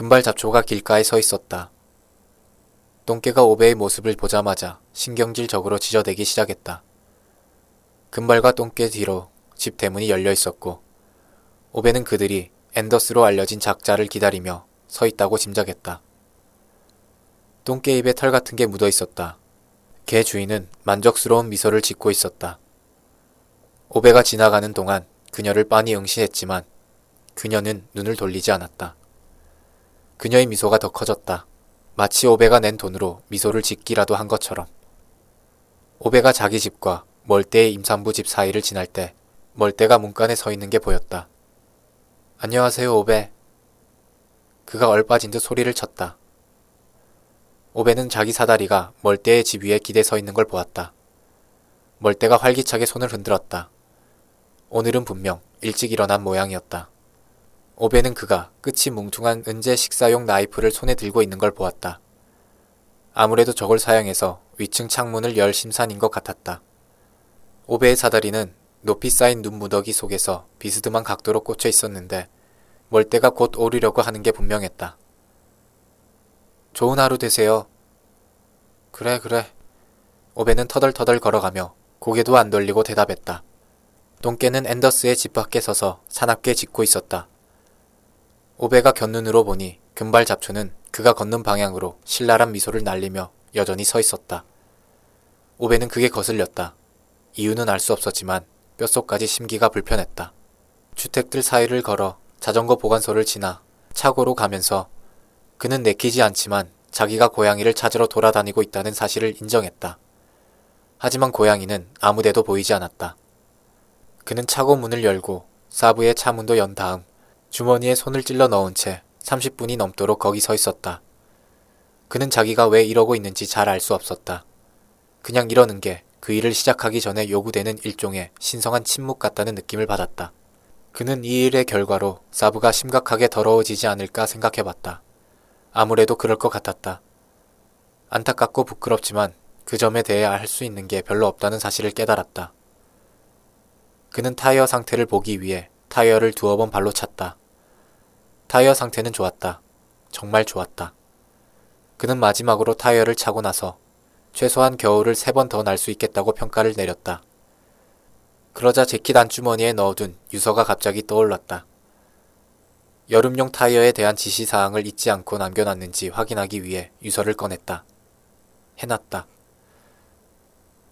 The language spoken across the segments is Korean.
금발 잡초가 길가에 서 있었다. 똥개가 오베의 모습을 보자마자 신경질적으로 지저대기 시작했다. 금발과 똥개 뒤로 집 대문이 열려 있었고 오베는 그들이 앤더스로 알려진 작자를 기다리며 서 있다고 짐작했다. 똥개 입에 털 같은 게 묻어 있었다. 개 주인은 만족스러운 미소를 짓고 있었다. 오베가 지나가는 동안 그녀를 빤히 응시했지만 그녀는 눈을 돌리지 않았다. 그녀의 미소가 더 커졌다. 마치 오베가 낸 돈으로 미소를 짓기라도 한 것처럼. 오베가 자기 집과 멀대의 임산부 집 사이를 지날 때 멀대가 문간에 서 있는 게 보였다. 안녕하세요, 오베. 그가 얼빠진 듯 소리를 쳤다. 오베는 자기 사다리가 멀대의 집 위에 기대 서 있는 걸 보았다. 멀대가 활기차게 손을 흔들었다. 오늘은 분명 일찍 일어난 모양이었다. 오베는 그가 끝이 뭉퉁한 은재 식사용 나이프를 손에 들고 있는 걸 보았다. 아무래도 저걸 사용해서 위층 창문을 열 심산인 것 같았다. 오베의 사다리는 높이 쌓인 눈무더기 속에서 비스듬한 각도로 꽂혀 있었는데 멀대가 곧 오르려고 하는 게 분명했다. 좋은 하루 되세요. 그래, 그래. 오베는 터덜터덜 걸어가며 고개도 안 돌리고 대답했다. 똥개는 앤더스의 집 밖에 서서 사납게 짖고 있었다. 오베가 곁눈으로 보니 금발 잡초는 그가 걷는 방향으로 신랄한 미소를 날리며 여전히 서 있었다. 오베는 그게 거슬렸다. 이유는 알 수 없었지만 뼛속까지 심기가 불편했다. 주택들 사이를 걸어 자전거 보관소를 지나 차고로 가면서 그는 내키지 않지만 자기가 고양이를 찾으러 돌아다니고 있다는 사실을 인정했다. 하지만 고양이는 아무데도 보이지 않았다. 그는 차고 문을 열고 사부의 차문도 연 다음 주머니에 손을 찔러 넣은 채 30분이 넘도록 거기 서 있었다. 그는 자기가 왜 이러고 있는지 잘 알 수 없었다. 그냥 이러는 게 그 일을 시작하기 전에 요구되는 일종의 신성한 침묵 같다는 느낌을 받았다. 그는 이 일의 결과로 사부가 심각하게 더러워지지 않을까 생각해봤다. 아무래도 그럴 것 같았다. 안타깝고 부끄럽지만 그 점에 대해 알수 있는 게 별로 없다는 사실을 깨달았다. 그는 타이어 상태를 보기 위해 타이어를 두어 번 발로 찼다. 타이어 상태는 좋았다. 정말 좋았다. 그는 마지막으로 타이어를 차고 나서 최소한 겨울을 세 번 더 날 수 있겠다고 평가를 내렸다. 그러자 재킷 안주머니에 넣어둔 유서가 갑자기 떠올랐다. 여름용 타이어에 대한 지시사항을 잊지 않고 남겨놨는지 확인하기 위해 유서를 꺼냈다. 해놨다.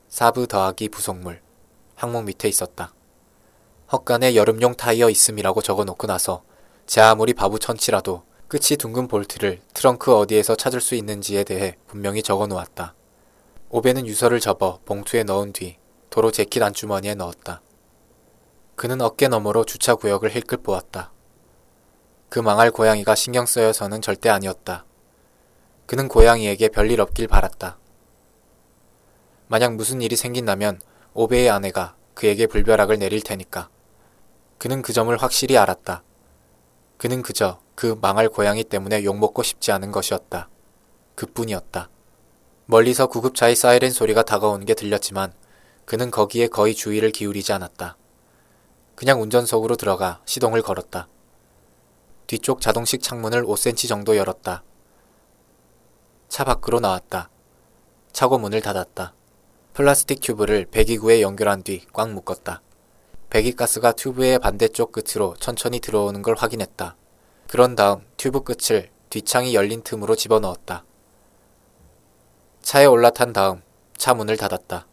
사부 더하기 부속물. 항목 밑에 있었다. 헛간에 여름용 타이어 있음이라고 적어놓고 나서 제 아무리 바보 천치라도 끝이 둥근 볼트를 트렁크 어디에서 찾을 수 있는지에 대해 분명히 적어 놓았다. 오베는 유서를 접어 봉투에 넣은 뒤 도로 재킷 안주머니에 넣었다. 그는 어깨 너머로 주차 구역을 힐끗 보았다. 그 망할 고양이가 신경 쓰여서는 절대 아니었다. 그는 고양이에게 별일 없길 바랐다. 만약 무슨 일이 생긴다면 오베의 아내가 그에게 불벼락을 내릴 테니까. 그는 그 점을 확실히 알았다. 그는 그저 그 망할 고양이 때문에 욕먹고 싶지 않은 것이었다. 그뿐이었다. 멀리서 구급차의 사이렌 소리가 다가오는 게 들렸지만 그는 거기에 거의 주의를 기울이지 않았다. 그냥 운전석으로 들어가 시동을 걸었다. 뒤쪽 자동식 창문을 5cm 정도 열었다. 차 밖으로 나왔다. 차고 문을 닫았다. 플라스틱 튜브를 배기구에 연결한 뒤 꽉 묶었다. 배기가스가 튜브의 반대쪽 끝으로 천천히 들어오는 걸 확인했다. 그런 다음 튜브 끝을 뒷창이 열린 틈으로 집어넣었다. 차에 올라탄 다음 차 문을 닫았다.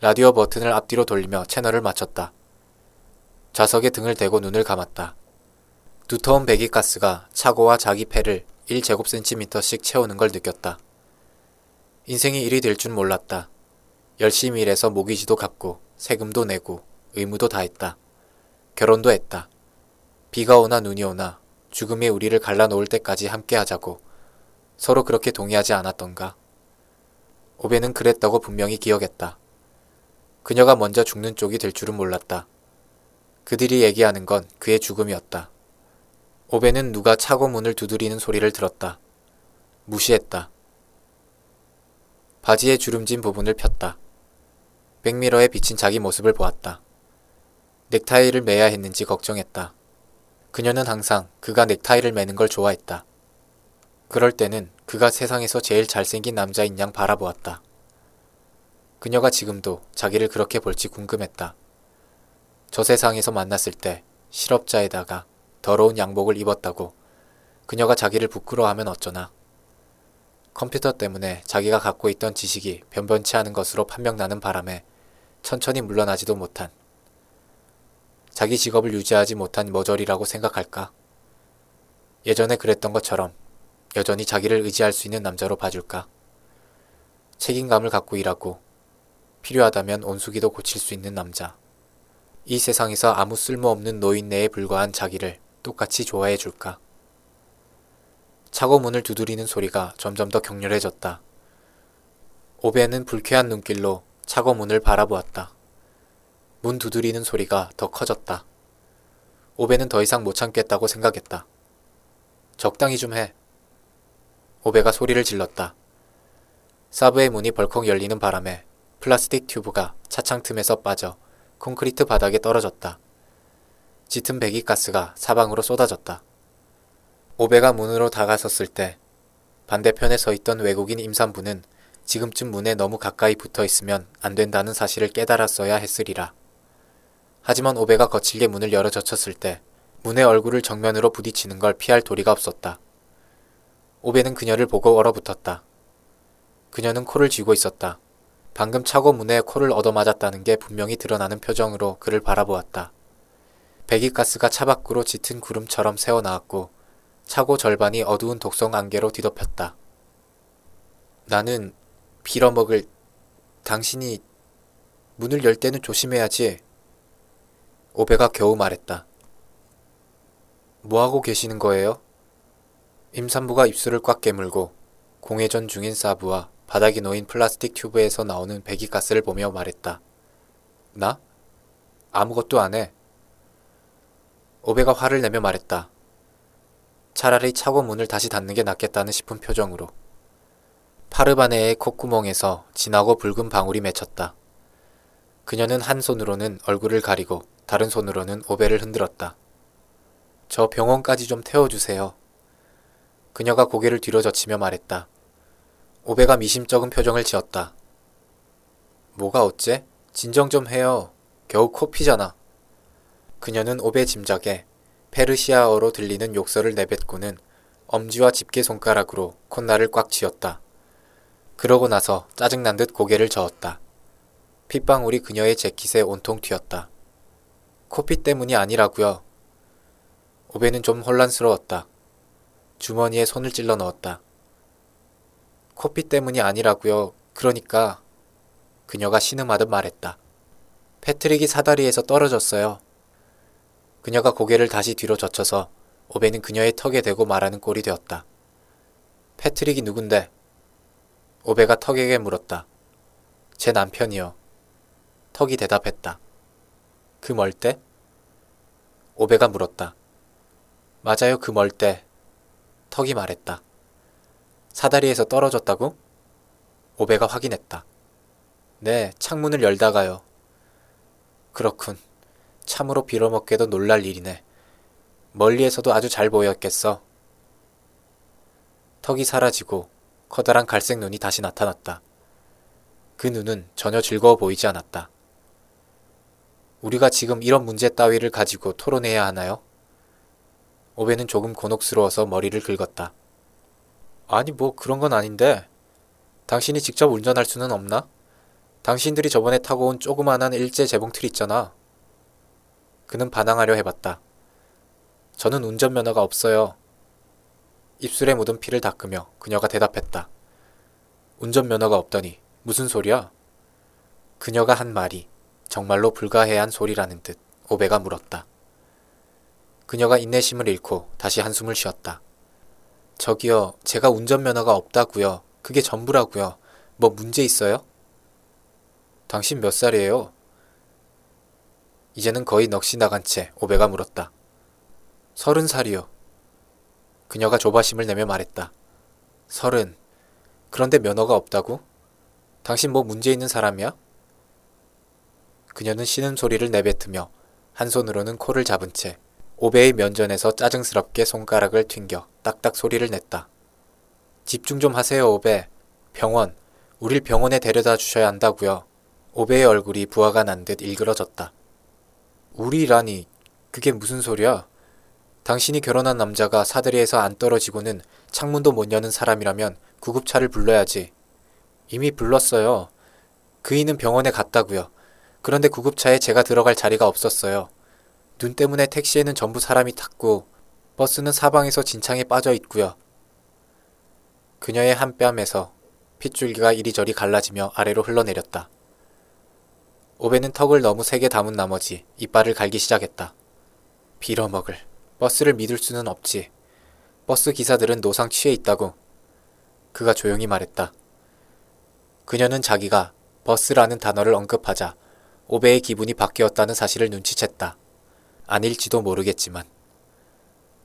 라디오 버튼을 앞뒤로 돌리며 채널을 맞췄다. 좌석에 등을 대고 눈을 감았다. 두터운 배기가스가 차고와 자기 폐를 1제곱센티미터씩 채우는 걸 느꼈다. 인생이 일이 될 줄 몰랐다. 열심히 일해서 모기지도 갚고 세금도 내고 의무도 다했다. 결혼도 했다. 비가 오나 눈이 오나 죽음이 우리를 갈라놓을 때까지 함께 하자고 서로 그렇게 동의하지 않았던가. 오베는 그랬다고 분명히 기억했다. 그녀가 먼저 죽는 쪽이 될 줄은 몰랐다. 그들이 얘기하는 건 그의 죽음이었다. 오베는 누가 차고 문을 두드리는 소리를 들었다. 무시했다. 바지의 주름진 부분을 폈다. 백미러에 비친 자기 모습을 보았다. 넥타이를 매야 했는지 걱정했다. 그녀는 항상 그가 넥타이를 매는 걸 좋아했다. 그럴 때는 그가 세상에서 제일 잘생긴 남자인 양 바라보았다. 그녀가 지금도 자기를 그렇게 볼지 궁금했다. 저 세상에서 만났을 때 실업자에다가 더러운 양복을 입었다고 그녀가 자기를 부끄러워하면 어쩌나. 컴퓨터 때문에 자기가 갖고 있던 지식이 변변치 않은 것으로 판명나는 바람에 천천히 물러나지도 못한 자기 직업을 유지하지 못한 머저리라고 생각할까? 예전에 그랬던 것처럼 여전히 자기를 의지할 수 있는 남자로 봐줄까? 책임감을 갖고 일하고 필요하다면 온수기도 고칠 수 있는 남자. 이 세상에서 아무 쓸모없는 노인네에 불과한 자기를 똑같이 좋아해 줄까? 차고 문을 두드리는 소리가 점점 더 격렬해졌다. 오베는 불쾌한 눈길로 차고 문을 바라보았다. 문 두드리는 소리가 더 커졌다. 오베는 더 이상 못 참겠다고 생각했다. 적당히 좀 해. 오베가 소리를 질렀다. 사브의 문이 벌컥 열리는 바람에 플라스틱 튜브가 차창 틈에서 빠져 콘크리트 바닥에 떨어졌다. 짙은 배기가스가 사방으로 쏟아졌다. 오베가 문으로 다가섰을 때 반대편에 서 있던 외국인 임산부는 지금쯤 문에 너무 가까이 붙어 있으면 안 된다는 사실을 깨달았어야 했으리라. 하지만 오베가 거칠게 문을 열어 젖혔을 때 문의 얼굴을 정면으로 부딪히는 걸 피할 도리가 없었다. 오베는 그녀를 보고 얼어붙었다. 그녀는 코를 쥐고 있었다. 방금 차고 문에 코를 얻어맞았다는 게 분명히 드러나는 표정으로 그를 바라보았다. 배기가스가 차 밖으로 짙은 구름처럼 새어나왔고 차고 절반이 어두운 독성 안개로 뒤덮였다. 나는 빌어먹을 당신이 문을 열 때는 조심해야지. 오베가 겨우 말했다. 뭐하고 계시는 거예요? 임산부가 입술을 꽉 깨물고 공회전 중인 사부와 바닥에 놓인 플라스틱 튜브에서 나오는 배기가스를 보며 말했다. 나? 아무것도 안 해. 오베가 화를 내며 말했다. 차라리 차고 문을 다시 닫는 게 낫겠다는 싶은 표정으로. 파르바네의 콧구멍에서 진하고 붉은 방울이 맺혔다. 그녀는 한 손으로는 얼굴을 가리고 다른 손으로는 오베를 흔들었다. 저 병원까지 좀 태워주세요. 그녀가 고개를 뒤로 젖히며 말했다. 오베가 미심쩍은 표정을 지었다. 뭐가 어째? 진정 좀 해요. 겨우 코피잖아. 그녀는 오베 짐작에 페르시아어로 들리는 욕설을 내뱉고는 엄지와 집게 손가락으로 콧날을 꽉 쥐었다. 그러고 나서 짜증난 듯 고개를 저었다. 핏방울이 그녀의 재킷에 온통 튀었다. 코피 때문이 아니라고요. 오베는 좀 혼란스러웠다. 주머니에 손을 찔러 넣었다. 코피 때문이 아니라고요. 그러니까 그녀가 신음하듯 말했다. 패트릭이 사다리에서 떨어졌어요. 그녀가 고개를 다시 뒤로 젖혀서 오베는 그녀의 턱에 대고 말하는 꼴이 되었다. 패트릭이 누군데? 오베가 턱에게 물었다. 제 남편이요. 턱이 대답했다. 그 멀 때? 오베가 물었다. 맞아요, 그 멀 때. 턱이 말했다. 사다리에서 떨어졌다고? 오베가 확인했다. 네, 창문을 열다가요. 그렇군. 참으로 빌어먹게도 놀랄 일이네. 멀리에서도 아주 잘 보였겠어. 턱이 사라지고 커다란 갈색 눈이 다시 나타났다. 그 눈은 전혀 즐거워 보이지 않았다. 우리가 지금 이런 문제 따위를 가지고 토론해야 하나요? 오베는 조금 곤혹스러워서 머리를 긁었다. 아니, 뭐 그런 건 아닌데. 당신이 직접 운전할 수는 없나? 당신들이 저번에 타고 온 조그만한 일제 재봉틀 있잖아. 그는 반항하려 해봤다. 저는 운전면허가 없어요. 입술에 묻은 피를 닦으며 그녀가 대답했다. 운전면허가 없더니 무슨 소리야? 그녀가 한 말이 정말로 불가해한 소리라는 듯 오베가 물었다. 그녀가 인내심을 잃고 다시 한숨을 쉬었다. 저기요, 제가 운전면허가 없다고요. 그게 전부라고요. 뭐 문제 있어요? 당신 몇 살이에요? 이제는 거의 넋이 나간 채 오베가 물었다. 서른 살이요. 그녀가 조바심을 내며 말했다. 서른. 그런데 면허가 없다고? 당신 뭐 문제 있는 사람이야? 그녀는 쉬는 소리를 내뱉으며 한 손으로는 코를 잡은 채 오베의 면전에서 짜증스럽게 손가락을 튕겨 딱딱 소리를 냈다. 집중 좀 하세요, 오베. 병원. 우릴 병원에 데려다 주셔야 한다고요. 오베의 얼굴이 부하가 난 듯 일그러졌다. 우리라니, 그게 무슨 소리야? 당신이 결혼한 남자가 사다리에서 안 떨어지고는 창문도 못 여는 사람이라면 구급차를 불러야지. 이미 불렀어요. 그이는 병원에 갔다고요. 그런데 구급차에 제가 들어갈 자리가 없었어요. 눈 때문에 택시에는 전부 사람이 탔고 버스는 사방에서 진창에 빠져 있고요. 그녀의 한 뺨에서 핏줄기가 이리저리 갈라지며 아래로 흘러내렸다. 오베는 턱을 너무 세게 담은 나머지 이빨을 갈기 시작했다. 빌어먹을. 버스를 믿을 수는 없지. 버스 기사들은 노상 취해 있다고. 그가 조용히 말했다. 그녀는 자기가 버스라는 단어를 언급하자 오베의 기분이 바뀌었다는 사실을 눈치챘다. 아닐지도 모르겠지만.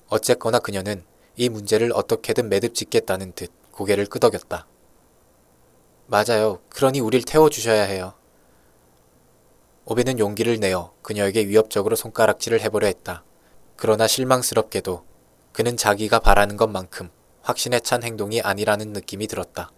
어쨌거나 그녀는 이 문제를 어떻게든 매듭 짓겠다는 듯 고개를 끄덕였다. 맞아요. 그러니 우릴 태워주셔야 해요. 오베는 용기를 내어 그녀에게 위협적으로 손가락질을 해보려 했다. 그러나 실망스럽게도 그는 자기가 바라는 것만큼 확신에 찬 행동이 아니라는 느낌이 들었다.